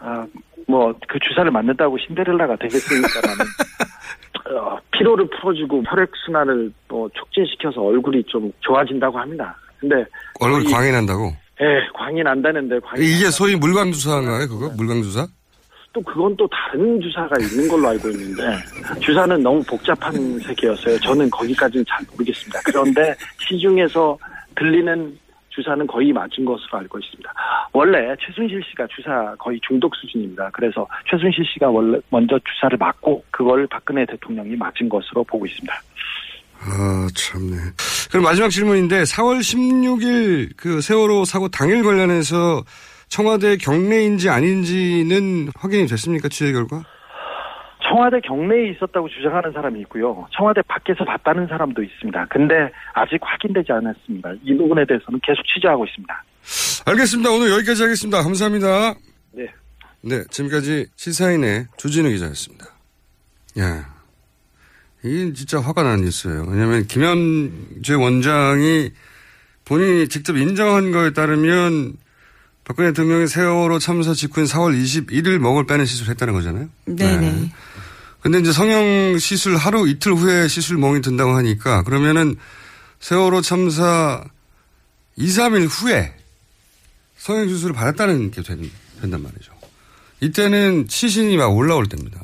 아, 뭐 그 주사를 맞는다고 신데렐라가 되겠습니까 라는 어, 피로를 풀어주고 혈액 순환을 뭐 촉진시켜서 얼굴이 좀 좋아진다고 합니다. 근데 얼굴 광이 난다고? 예, 광이 난다는데 광이 이게 소위 물광 주사인가요, 그거? 물광 주사? 또 그건 또 다른 주사가 있는 걸로 알고 있는데 주사는 너무 복잡한 세계였어요. 저는 거기까지는 잘 모르겠습니다. 그런데 시중에서 들리는 주사는 거의 맞은 것으로 알고 있습니다. 원래 최순실 씨가 주사 거의 중독 수준입니다. 그래서 최순실 씨가 원래 먼저 주사를 맞고 그걸 박근혜 대통령이 맞은 것으로 보고 있습니다. 아, 참네. 그럼 마지막 질문인데, 4월 16일 그 세월호 사고 당일 관련해서 청와대 경례인지 아닌지는 확인이 됐습니까, 취재 결과? 청와대 경내에 있었다고 주장하는 사람이 있고요. 청와대 밖에서 봤다는 사람도 있습니다. 근데 아직 확인되지 않았습니다. 이 부분에 대해서는 계속 취재하고 있습니다. 알겠습니다. 오늘 여기까지 하겠습니다. 감사합니다. 네. 네, 지금까지 시사인의 조진우 기자였습니다. 야, 이게 진짜 화가 나는 뉴스예요. 왜냐하면 김현재 원장이 본인이 직접 인정한 거에 따르면 박근혜 대통령이 세월호 참사 직후인 4월 21일 먹을 빼는 시술을 했다는 거잖아요. 네네. 근데 이제 성형 시술 하루 이틀 후에 시술 멍이 든다고 하니까 그러면은 세월호 참사 2, 3일 후에 성형 수술을 받았다는 게 된, 된단 말이죠. 이때는 시신이 막 올라올 때입니다.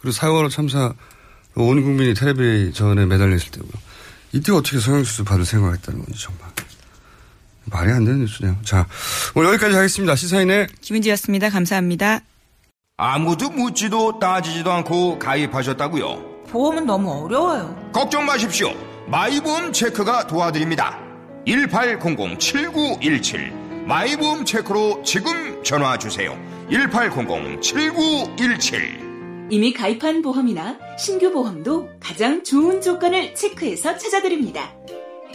그리고 4월호 참사 온 국민이 텔레비전에 매달려 있을 때고요. 이때 어떻게 성형 수술 받을 생각을 했다는 건지 정말 말이 안 되는 뉴스네요. 자, 오늘 여기까지 하겠습니다. 시사인의 김은지였습니다. 감사합니다. 아무도 묻지도 따지지도 않고 가입하셨다고요? 보험은 너무 어려워요. 걱정 마십시오. 마이보험 체크가 도와드립니다. 1800-7917 마이보험 체크로 지금 전화 주세요. 1800-7917 이미 가입한 보험이나 신규 보험도 가장 좋은 조건을 체크해서 찾아드립니다.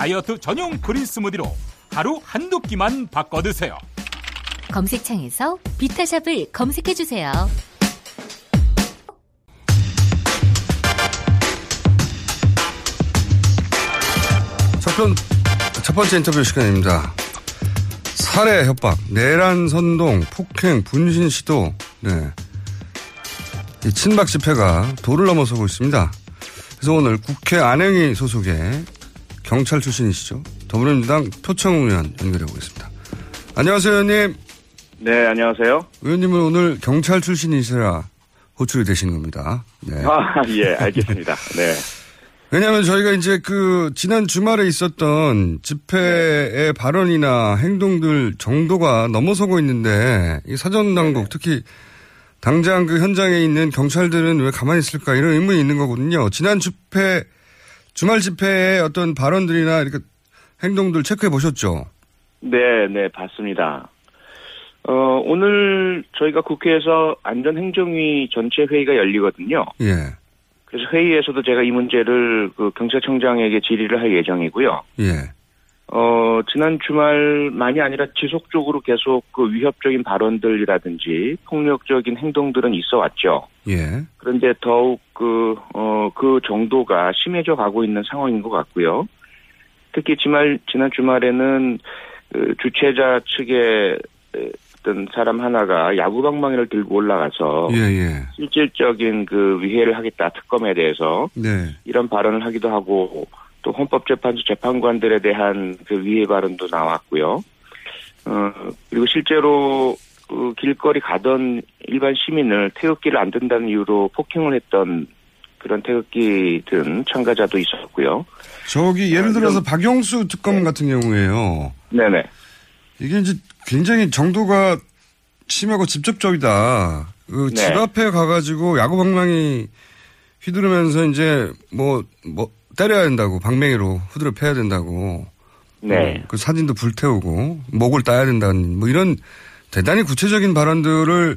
다이어트 전용 그린 스무디로 하루 한두 끼만 바꿔 드세요. 검색창에서 비타샵을 검색해 주세요. 첫, 번, 첫 번째 인터뷰 시간입니다. 살해 협박, 내란 선동, 폭행, 분신 시도, 네. 이 친박 집회가 도를 넘어서고 있습니다. 그래서 오늘 국회 안행위 소속의 경찰 출신이시죠. 더불어민주당 표창 의원 연결해 보겠습니다. 안녕하세요, 의원님. 네, 안녕하세요. 의원님은 오늘 경찰 출신이시라 호출이 되신 겁니다. 네. 아, 예, 알겠습니다. 네. 왜냐하면 저희가 이제 그 지난 주말에 있었던 집회의 발언이나 행동들 정도가 넘어서고 있는데 이 사전 당국 특히 당장 그 현장에 있는 경찰들은 왜 가만히 있을까 이런 의문이 있는 거거든요. 지난 집회 주말 집회의 어떤 발언들이나 이렇게 행동들 체크해 보셨죠? 네, 네, 봤습니다. 어, 오늘 저희가 국회에서 안전행정위 전체 회의가 열리거든요. 예. 그래서 회의에서도 제가 이 문제를 그 경찰청장에게 질의를 할 예정이고요. 예. 어, 지난 주말만이 아니라 지속적으로 계속 그 위협적인 발언들이라든지 폭력적인 행동들은 있어 왔죠. 예. 그런데 더욱 그, 어, 그 정도가 심해져 가고 있는 상황인 것 같고요. 특히 지말, 지난 주말에는 그 주최자 측의 어떤 사람 하나가 야구방망이를 들고 올라가서 예, 예. 실질적인 그 위해를 하겠다 특검에 대해서 네. 이런 발언을 하기도 하고 또 헌법재판소 재판관들에 대한 그 위해 발언도 나왔고요. 어 그리고 실제로 그 길거리 가던 일반 시민을 태극기를 안 든다는 이유로 폭행을 했던 그런 태극기 든 참가자도 있었고요. 저기 예를 들어서 박영수 특검 같은 경우에요. 네네. 이게 이제 굉장히 정도가 심하고 직접적이다. 그 네. 집 앞에 가가지고 야구 방망이 휘두르면서 이제 뭐, 뭐, 때려야 된다고, 방맹이로 후드려 패야 된다고. 네. 어, 그 사진도 불태우고, 목을 따야 된다는, 뭐 이런 대단히 구체적인 발언들을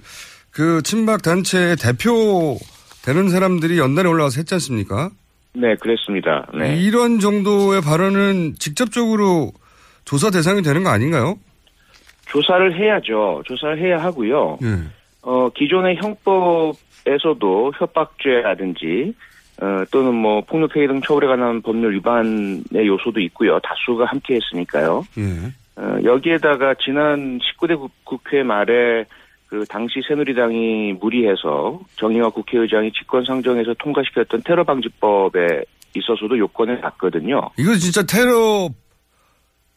그 친박 단체의 대표 되는 사람들이 연단에 올라와서 했지 않습니까? 네, 그랬습니다. 네. 이런 정도의 발언은 직접적으로 조사 대상이 되는 거 아닌가요? 조사를 해야죠. 조사를 해야 하고요. 예. 어, 기존의 형법에서도 협박죄라든지, 어, 또는 뭐, 폭력행위 등 처벌에 관한 법률 위반의 요소도 있고요. 다수가 함께 했으니까요. 예. 어, 여기에다가 지난 19대 국, 국회 말에 그 당시 새누리당이 무리해서 정의와 국회의장이 직권상정해서 통과시켰던 테러방지법에 있어서도 요건을 갖거든요. 이거 진짜 테러가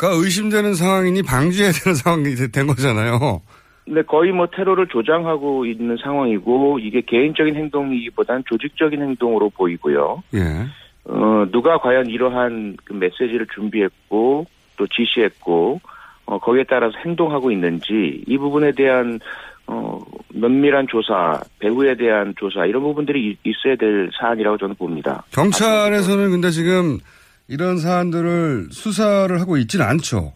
의심되는 상황이니 방지해야 되는 상황이 되- 된 거잖아요. 근데 거의 뭐 테러를 조장하고 있는 상황이고 이게 개인적인 행동이기보단 조직적인 행동으로 보이고요. 예. 어, 누가 과연 이러한 그 메시지를 준비했고 또 지시했고 어, 거기에 따라서 행동하고 있는지 이 부분에 대한 어, 면밀한 조사, 배후에 대한 조사 이런 부분들이 이- 있어야 될 사안이라고 저는 봅니다. 경찰에서는 근데 지금 이런 사안들을 수사를 하고 있지는 않죠.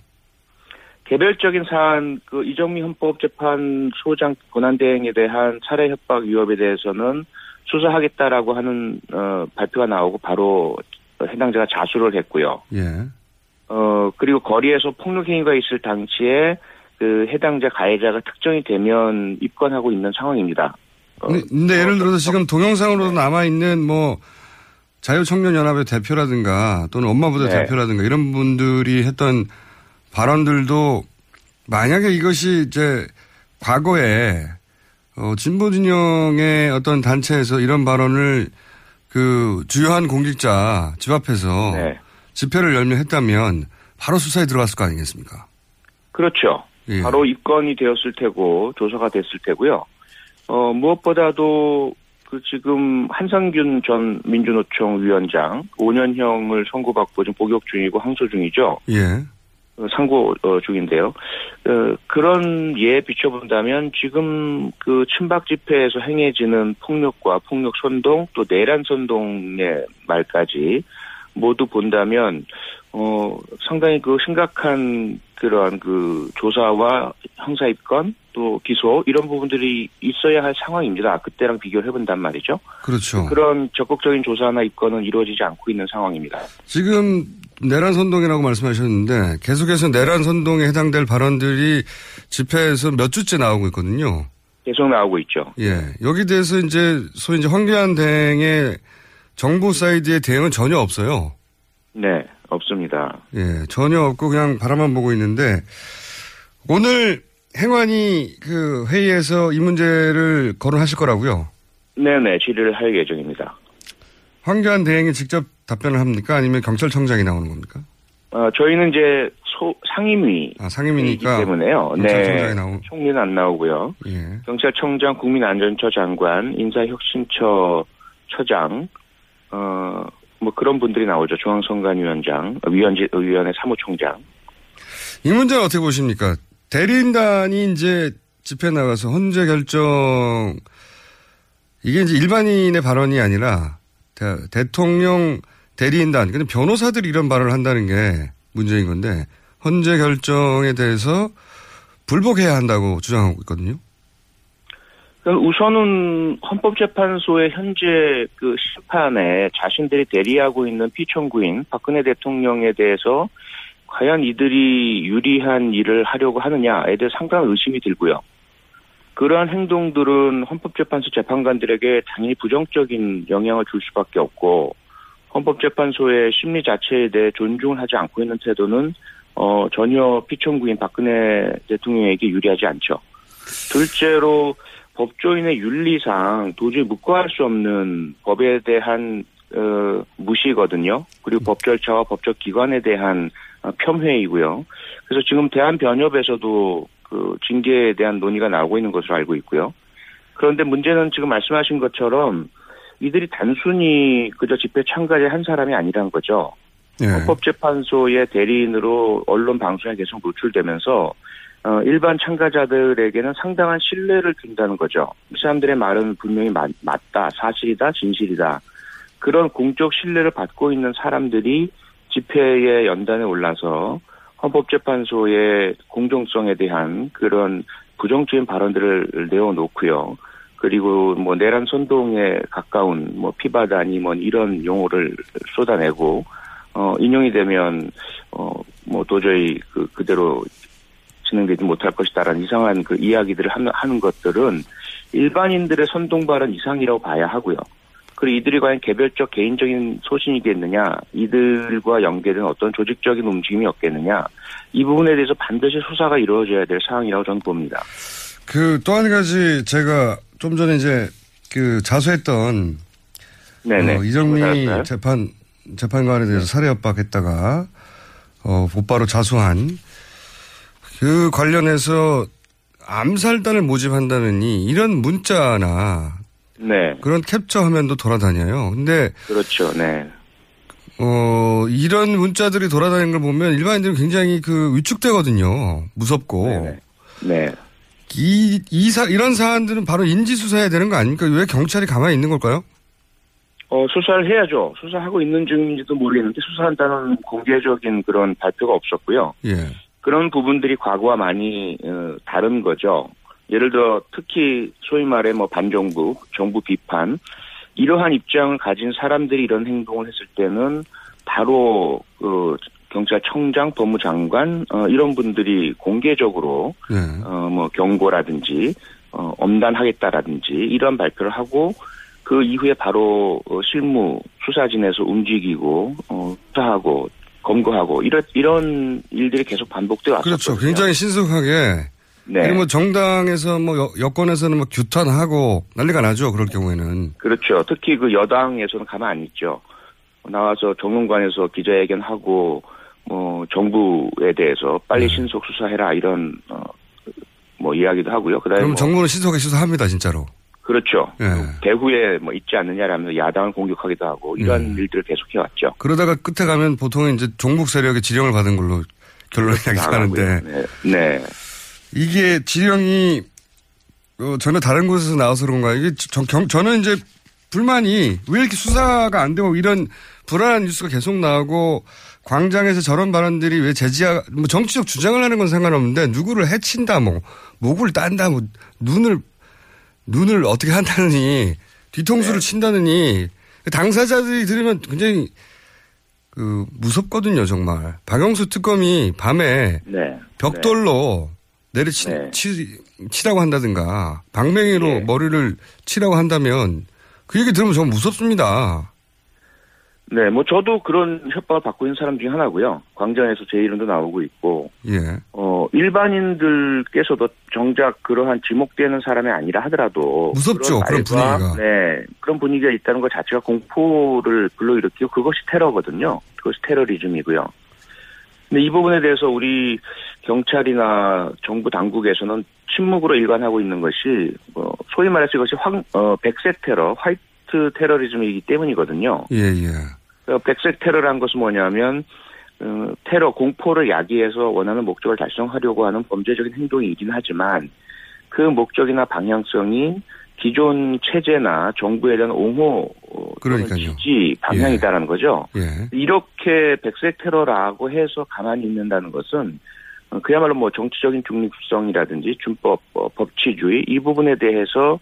개별적인 사안, 그 이정미 헌법재판소장 권한대행에 대한 살해 협박 위협에 대해서는 수사하겠다라고 하는 어, 발표가 나오고 바로 해당자가 자수를 했고요. 예. 어 그리고 거리에서 폭력 행위가 있을 당시에 그 해당자 가해자가 특정이 되면 입건하고 있는 상황입니다. 근데, 근데 예를 들어서 지금 동영상으로 남아 있는 뭐 자유청년연합의 대표라든가 또는 엄마부대 네. 대표라든가 이런 분들이 했던 발언들도 만약에 이것이 이제 과거에 어, 진보 진영의 어떤 단체에서 이런 발언을 그 주요한 공직자 집 앞에서 네. 집회를 열며 했다면 바로 수사에 들어갔을 거 아니겠습니까? 그렇죠. 예. 바로 입건이 되었을 테고 조사가 됐을 테고요. 어 무엇보다도 그 지금 한상균 전 민주노총 위원장 5년형을 선고받고 지금 복역 중이고 항소 중이죠. 예. 어, 상고 어, 중인데요. 어, 그런 예에 비춰본다면 지금 그 친박 집회에서 행해지는 폭력과 폭력 선동 또 내란 선동의 말까지 모두 본다면 어 상당히 그 심각한 그러한 그 조사와 형사 입건 또 기소 이런 부분들이 있어야 할 상황입니다. 그때랑 비교를 해본단 말이죠. 그렇죠. 그런 적극적인 조사나 입건은 이루어지지 않고 있는 상황입니다. 지금 내란 선동이라고 말씀하셨는데 계속해서 내란 선동에 해당될 발언들이 집회에서 몇 주째 나오고 있거든요. 계속 나오고 있죠. 예. 여기 대해서 이제 소위 이제 황교안 대행의 정부 사이드의 대응은 전혀 없어요. 네, 없습니다. 예, 전혀 없고 그냥 바라만 보고 있는데 오늘 행안위 그 회의에서 이 문제를 거론하실 거라고요. 네네, 질의를 할 예정입니다. 황교안 대행이 직접 답변을 합니까? 아니면 경찰청장이 나오는 겁니까? 어, 저희는 이제 소, 상임위. 아, 상임위니까. 때문에요. 경찰청장이 네. 나오- 총리는 안 나오고요. 예. 경찰청장, 국민안전처 장관, 인사혁신처 처장, 어, 뭐 그런 분들이 나오죠. 중앙선관위원장, 위원지, 위원회 사무총장. 이 문제는 어떻게 보십니까? 대리인단이 이제 집회 나가서 헌재 결정, 이게 이제 일반인의 발언이 아니라 대, 통령 대리인단, 근데 변호사들이 이런 발언을 한다는 게 문제인 건데, 헌재 결정에 대해서 불복해야 한다고 주장하고 있거든요. 그럼 우선은 헌법재판소의 현재 그 심판에 자신들이 대리하고 있는 피청구인 박근혜 대통령에 대해서 과연 이들이 유리한 일을 하려고 하느냐에 대해 상당한 의심이 들고요. 그러한 행동들은 헌법재판소 재판관들에게 당연히 부정적인 영향을 줄 수밖에 없고 헌법재판소의 심리 자체에 대해 존중을 하지 않고 있는 태도는 어, 전혀 피청구인 박근혜 대통령에게 유리하지 않죠. 둘째로 법조인의 윤리상 도저히 묵과할 수 없는 법에 대한 어, 무시거든요. 그리고 법 절차와 법적 기관에 대한 어, 폄훼이고요. 그래서 지금 대한변협에서도 그 징계에 대한 논의가 나오고 있는 것으로 알고 있고요. 그런데 문제는 지금 말씀하신 것처럼 이들이 단순히 그저 집회 참가자 한 사람이 아니란 거죠. 예. 헌법재판소의 대리인으로 언론 방송에 계속 노출되면서 어, 일반 참가자들에게는 상당한 신뢰를 준다는 거죠. 이 사람들의 말은 분명히 맞, 맞다, 사실이다, 진실이다. 그런 공적 신뢰를 받고 있는 사람들이 집회의 연단에 올라서 헌법재판소의 공정성에 대한 그런 부정적인 발언들을 내어놓고요. 그리고 뭐 내란 선동에 가까운 뭐 피바다니 뭐 이런 용어를 쏟아내고 어 인용이 되면 어뭐 도저히 그 그대로 진행되지 못할 것이다라는 이상한 그 이야기들을 하는, 하는 것들은 일반인들의 선동 발언 이상이라고 봐야 하고요. 그리고 이들이 과연 개별적 개인적인 소신이겠느냐, 이들과 연계된 어떤 조직적인 움직임이 없겠느냐, 이 부분에 대해서 반드시 수사가 이루어져야 될 사항이라고 저는 봅니다. 그 또 한 가지 제가 좀 전에 이제 그 자수했던 네네. 어, 이정미 알았어요? 재판 재판관에 대해서 살해 협박했다가 어, 곧바로 자수한 그 관련해서 암살단을 모집한다느니 이런 문자나 네, 그런 캡처 화면도 돌아다녀요. 근데 그렇죠. 네. 어 이런 문자들이 돌아다니는 걸 보면 일반인들은 굉장히 그 위축되거든요. 무섭고. 네. 이, 이 사, 이런 사안들은 바로 인지수사해야 되는 거 아닙니까? 왜 경찰이 가만히 있는 걸까요? 어, 수사를 해야죠. 수사하고 있는 중인지도 모르겠는데 수사한다는 공개적인 그런 발표가 없었고요. 예. 그런 부분들이 과거와 많이 어, 다른 거죠. 예를 들어 특히 소위 말해 뭐 반정부, 정부 비판 이러한 입장을 가진 사람들이 이런 행동을 했을 때는 바로 그 경찰청장, 법무장관 어, 이런 분들이 공개적으로 네. 어, 뭐 경고라든지 어, 엄단하겠다라든지 이런 발표를 하고 그 이후에 바로 어, 실무 수사진에서 움직이고 어, 수사하고 검거하고 이런 이런 일들이 계속 반복돼 왔었거든요. 그렇죠. 굉장히 신속하게. 네. 그리고 뭐 정당에서 뭐 여, 여권에서는 뭐 규탄하고 난리가 나죠. 그럴 경우에는. 그렇죠. 특히 그 여당에서는 가만 안 있죠. 나와서 정론관에서 기자회견하고 뭐 정부에 대해서 빨리 네. 신속 수사해라 이런 어, 뭐 이야기도 하고요. 그다음에 그럼 뭐 정부는 신속하게 수사합니다. 진짜로. 그렇죠. 예. 배후에 뭐 있지 않느냐라면서 야당을 공격하기도 하고 이런 음. 일들을 계속해 왔죠. 그러다가 끝에 가면 보통은 이제 종북 세력의 지령을 받은 걸로 결론이 나긴 하는데. 네. 네. 이게 지령이 어, 전혀 다른 곳에서 나와서 그런가 이게 저, 경, 저는 이제 불만이 왜 이렇게 수사가 안 되고 이런 불안한 뉴스가 계속 나오고 광장에서 저런 발언들이 왜 제지하 뭐 정치적 주장을 하는 건 상관없는데 누구를 해친다 뭐 목을 딴다 뭐 눈을 눈을 어떻게 한다느니 뒤통수를 친다느니. 당사자들이 들으면 굉장히 그 무섭거든요 정말. 박영수 특검이 밤에 네. 벽돌로 내리치 치, 치라고 한다든가 방맹이로 예. 머리를 치라고 한다면 그 얘기 들으면 정말 무섭습니다. 네, 뭐 저도 그런 협박을 받고 있는 사람 중에 하나고요. 광장에서 제 이름도 나오고 있고, 예. 어, 일반인들께서도 정작 그러한 지목되는 사람이 아니라 하더라도. 무섭죠, 그런 말과, 분위기가. 네, 그런 분위기가 있다는 것 자체가 공포를 불러일으키고 그것이 테러거든요. 그것이 테러리즘이고요. 근데 이 부분에 대해서 우리 경찰이나 정부 당국에서는 침묵으로 일관하고 있는 것이 뭐 소위 말해서 이것이 황, 어, 백색 테러, 화이트 테러리즘이기 때문이거든요. 예, 예. 그러니까 백색 테러란 것은 뭐냐면 어, 테러 공포를 야기해서 원하는 목적을 달성하려고 하는 범죄적인 행동이긴 하지만 그 목적이나 방향성이 기존 체제나 정부에 대한 옹호 어, 또는. 지지 방향이다라는 거죠. 예. 이렇게 백색 테러라고 해서 가만히 있는다는 것은 어, 그야말로 뭐 정치적인 중립성이라든지 준법, 어, 법치주의 이 부분에 대해서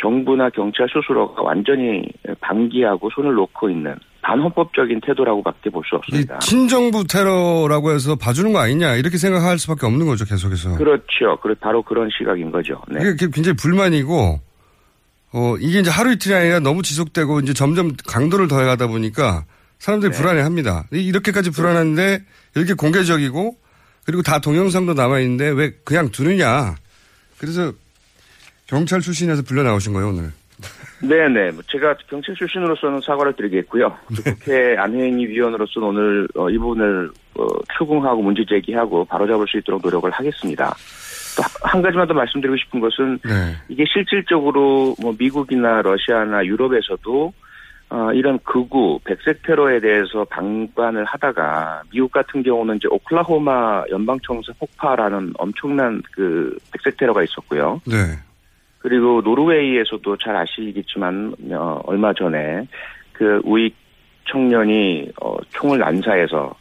정부나 경찰 스스로가 완전히 방기하고 손을 놓고 있는 반헌법적인 태도라고밖에 볼수이 없습니다. 친정부 테러라고 해서 봐주는 거 아니냐 이렇게 생각할 수밖에 없는 거죠 계속해서. 그렇죠. 그래 바로 그런 시각인 거죠. 네. 이게 굉장히 불만이고 어 이게 이제 하루 이틀이 아니라 너무 지속되고 이제 점점 강도를 더해가다 보니까 사람들이 네. 불안해합니다. 이- 이렇게까지 불안한데 이렇게 공개적이고 그리고 다 동영상도 남아 있는데 왜 그냥 두느냐. 그래서 경찰 출신에서 불려 나오신 거예요 오늘. 네네. 뭐 제가 경찰 출신으로서는 사과를 드리겠고요. 또 국회 안회인위 위원으로서는 오늘 어, 이 부분을 어, 추궁하고 문제 제기하고 바로잡을 수 있도록 노력을 하겠습니다. 또 한 가지만 더 말씀드리고 싶은 것은 네. 이게 실질적으로 뭐 미국이나 러시아나 유럽에서도 어, 이런 극우 백색 테러에 대해서 방관을 하다가 미국 같은 경우는 이제 오클라호마 연방청사 폭파라는 엄청난 그 백색 테러가 있었고요. 네. 그리고 노르웨이에서도 잘 아시겠지만 어, 얼마 전에 그 우익 청년이 어, 총을 난사해서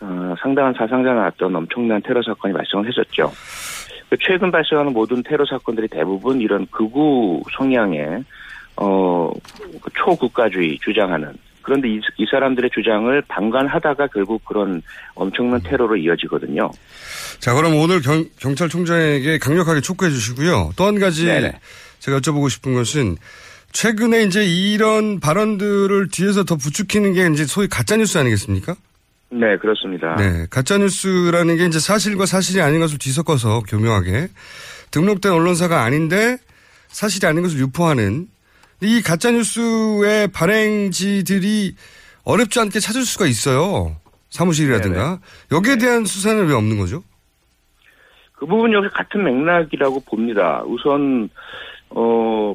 어, 상당한 사상자 나왔던 엄청난 테러 사건이 발생을 했었죠. 그 최근 발생하는 모든 테러 사건들이 대부분 이런 극우 성향의 어, 그 초국가주의 주장하는 그런데 이, 이 사람들의 주장을 방관하다가 결국 그런 엄청난 테러로 이어지거든요. 자, 그럼 오늘 경, 경찰총장에게 강력하게 촉구해 주시고요. 또 한 가지 네네. 제가 여쭤보고 싶은 것은 최근에 이제 이런 발언들을 뒤에서 더 부추기는 게 이제 소위 가짜뉴스 아니겠습니까? 네, 그렇습니다. 네. 가짜뉴스라는 게 이제 사실과 사실이 아닌 것을 뒤섞어서 교묘하게 등록된 언론사가 아닌데 사실이 아닌 것을 유포하는 이 가짜뉴스의 발행지들이 어렵지 않게 찾을 수가 있어요. 사무실이라든가. 여기에 대한 수사는 왜 없는 거죠? 그 부분 역시 같은 맥락이라고 봅니다. 우선 어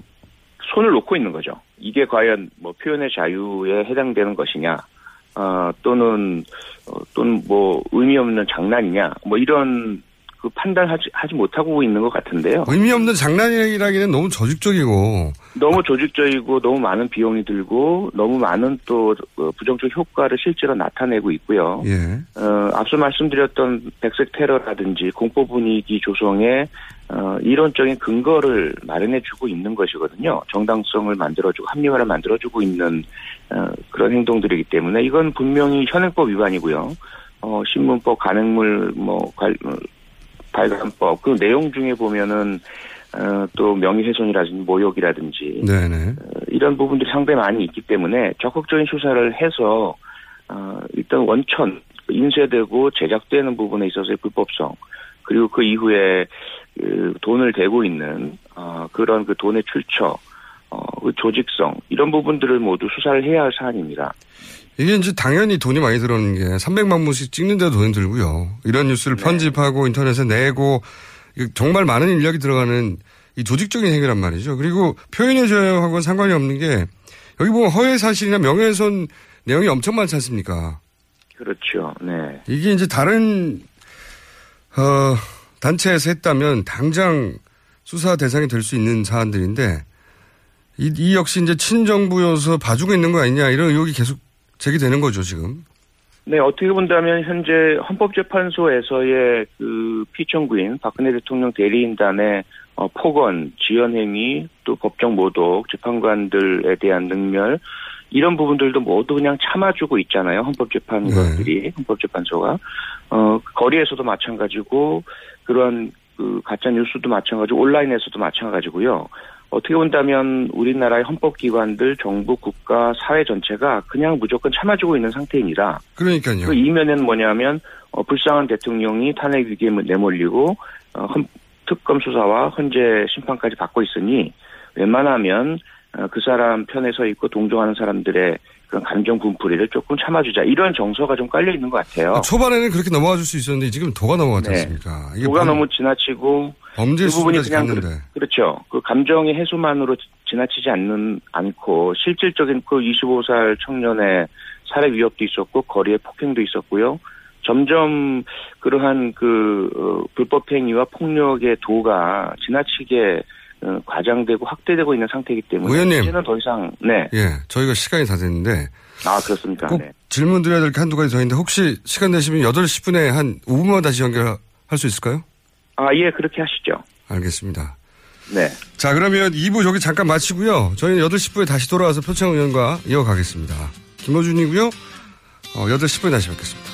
손을 놓고 있는 거죠. 이게 과연 뭐 표현의 자유에 해당되는 것이냐, 어, 또는 어, 또는 뭐 의미 없는 장난이냐, 뭐 이런 그 판단하지 하지 못하고 있는 것 같은데요. 의미 없는 장난이라기는 너무 조직적이고 너무 조직적이고 너무 많은 비용이 들고 너무 많은 또 어, 부정적 효과를 실제로 나타내고 있고요. 예. 어, 앞서 말씀드렸던 백색 테러라든지 공포 분위기 조성에 어, 이론적인 근거를 마련해주고 있는 것이거든요. 정당성을 만들어주고 합리화를 만들어주고 있는 어, 그런 행동들이기 때문에 이건 분명히 현행법 위반이고요. 어, 신문법 간행물 뭐 관, 어, 발간법 그 내용 중에 보면은 어, 또 명예훼손이라든지 모욕이라든지 네네. 어, 이런 부분들이 상당히 많이 있기 때문에 적극적인 수사를 해서 어, 일단 원천 인쇄되고 제작되는 부분에 있어서의 불법성 그리고 그 이후에 그 돈을 대고 있는 어, 그런 그 돈의 출처 어, 그 조직성 이런 부분들을 모두 수사를 해야 할 사안입니다. 이게 이제 당연히 돈이 많이 들어오는 게 300만 부씩 찍는데도 돈이 들고요. 이런 뉴스를 편집하고 인터넷에 내고 정말 많은 인력이 들어가는 이 조직적인 행위란 말이죠. 그리고 표현의 자유하고는 상관이 없는 게 여기 보면 허위 사실이나 명예훼손 내용이 엄청 많지 않습니까? 그렇죠. 네. 이게 이제 다른 어, 단체에서 했다면 당장 수사 대상이 될 수 있는 사안들인데 이, 이 역시 이제 친정부여서 봐주고 있는 거 아니냐 이런 의혹이 계속 제기되는 거죠 지금. 네, 어떻게 본다면 현재 헌법재판소에서의 그 피청구인 박근혜 대통령 대리인단의 어, 폭언, 지연행위, 또 법정 모독, 재판관들에 대한 능멸 이런 부분들도 모두 그냥 참아주고 있잖아요. 헌법재판관들이 헌법재판소가 어 거리에서도 마찬가지고 그런 그 가짜 뉴스도 마찬가지고 온라인에서도 마찬가지고요. 어떻게 본다면 우리나라의 헌법기관들, 정부, 국가, 사회 전체가 그냥 무조건 참아주고 있는 상태입니다. 그러니까요. 그 이면에는 뭐냐면 어, 불쌍한 대통령이 탄핵 위기에 내몰리고 어, 헌- 특검 수사와 헌재 심판까지 받고 있으니 웬만하면 어, 그 사람 편에 서 있고 동조하는 사람들의 그런 감정 분풀이를 조금 참아주자 이런 정서가 좀 깔려 있는 것 같아요. 초반에는 그렇게 넘어가 줄 수 있었는데 지금 도가 넘어갔지 네. 않습니까? 도가 범- 너무 지나치고 범죄 그 부분이 그냥 갔는데. 그, 그렇죠. 그 감정의 해소만으로 지- 지나치지 않는 않고 실질적인 그 25살 청년의 살해 위협도 있었고 거리에 폭행도 있었고요. 점점 그러한 그 어, 불법 행위와 폭력의 도가 지나치게 어, 과장되고 확대되고 있는 상태이기 때문에 의원님. 이제는 더 이상 네. 예, 저희가 시간이 다 됐는데 아 그렇습니까? 꼭 네. 질문 드려야 될 게 한두 가지 더 있는데 혹시 시간 되시면 8시 10분에 한 5분만 다시 연결할 수 있을까요? 아 예 그렇게 하시죠. 알겠습니다. 네. 자, 그러면 2부 저기 잠깐 마치고요. 저희는 8시 10분에 다시 돌아와서 표창 의원과 이어가겠습니다. 김호준이고요. 어, 8시 10분에 다시 뵙겠습니다.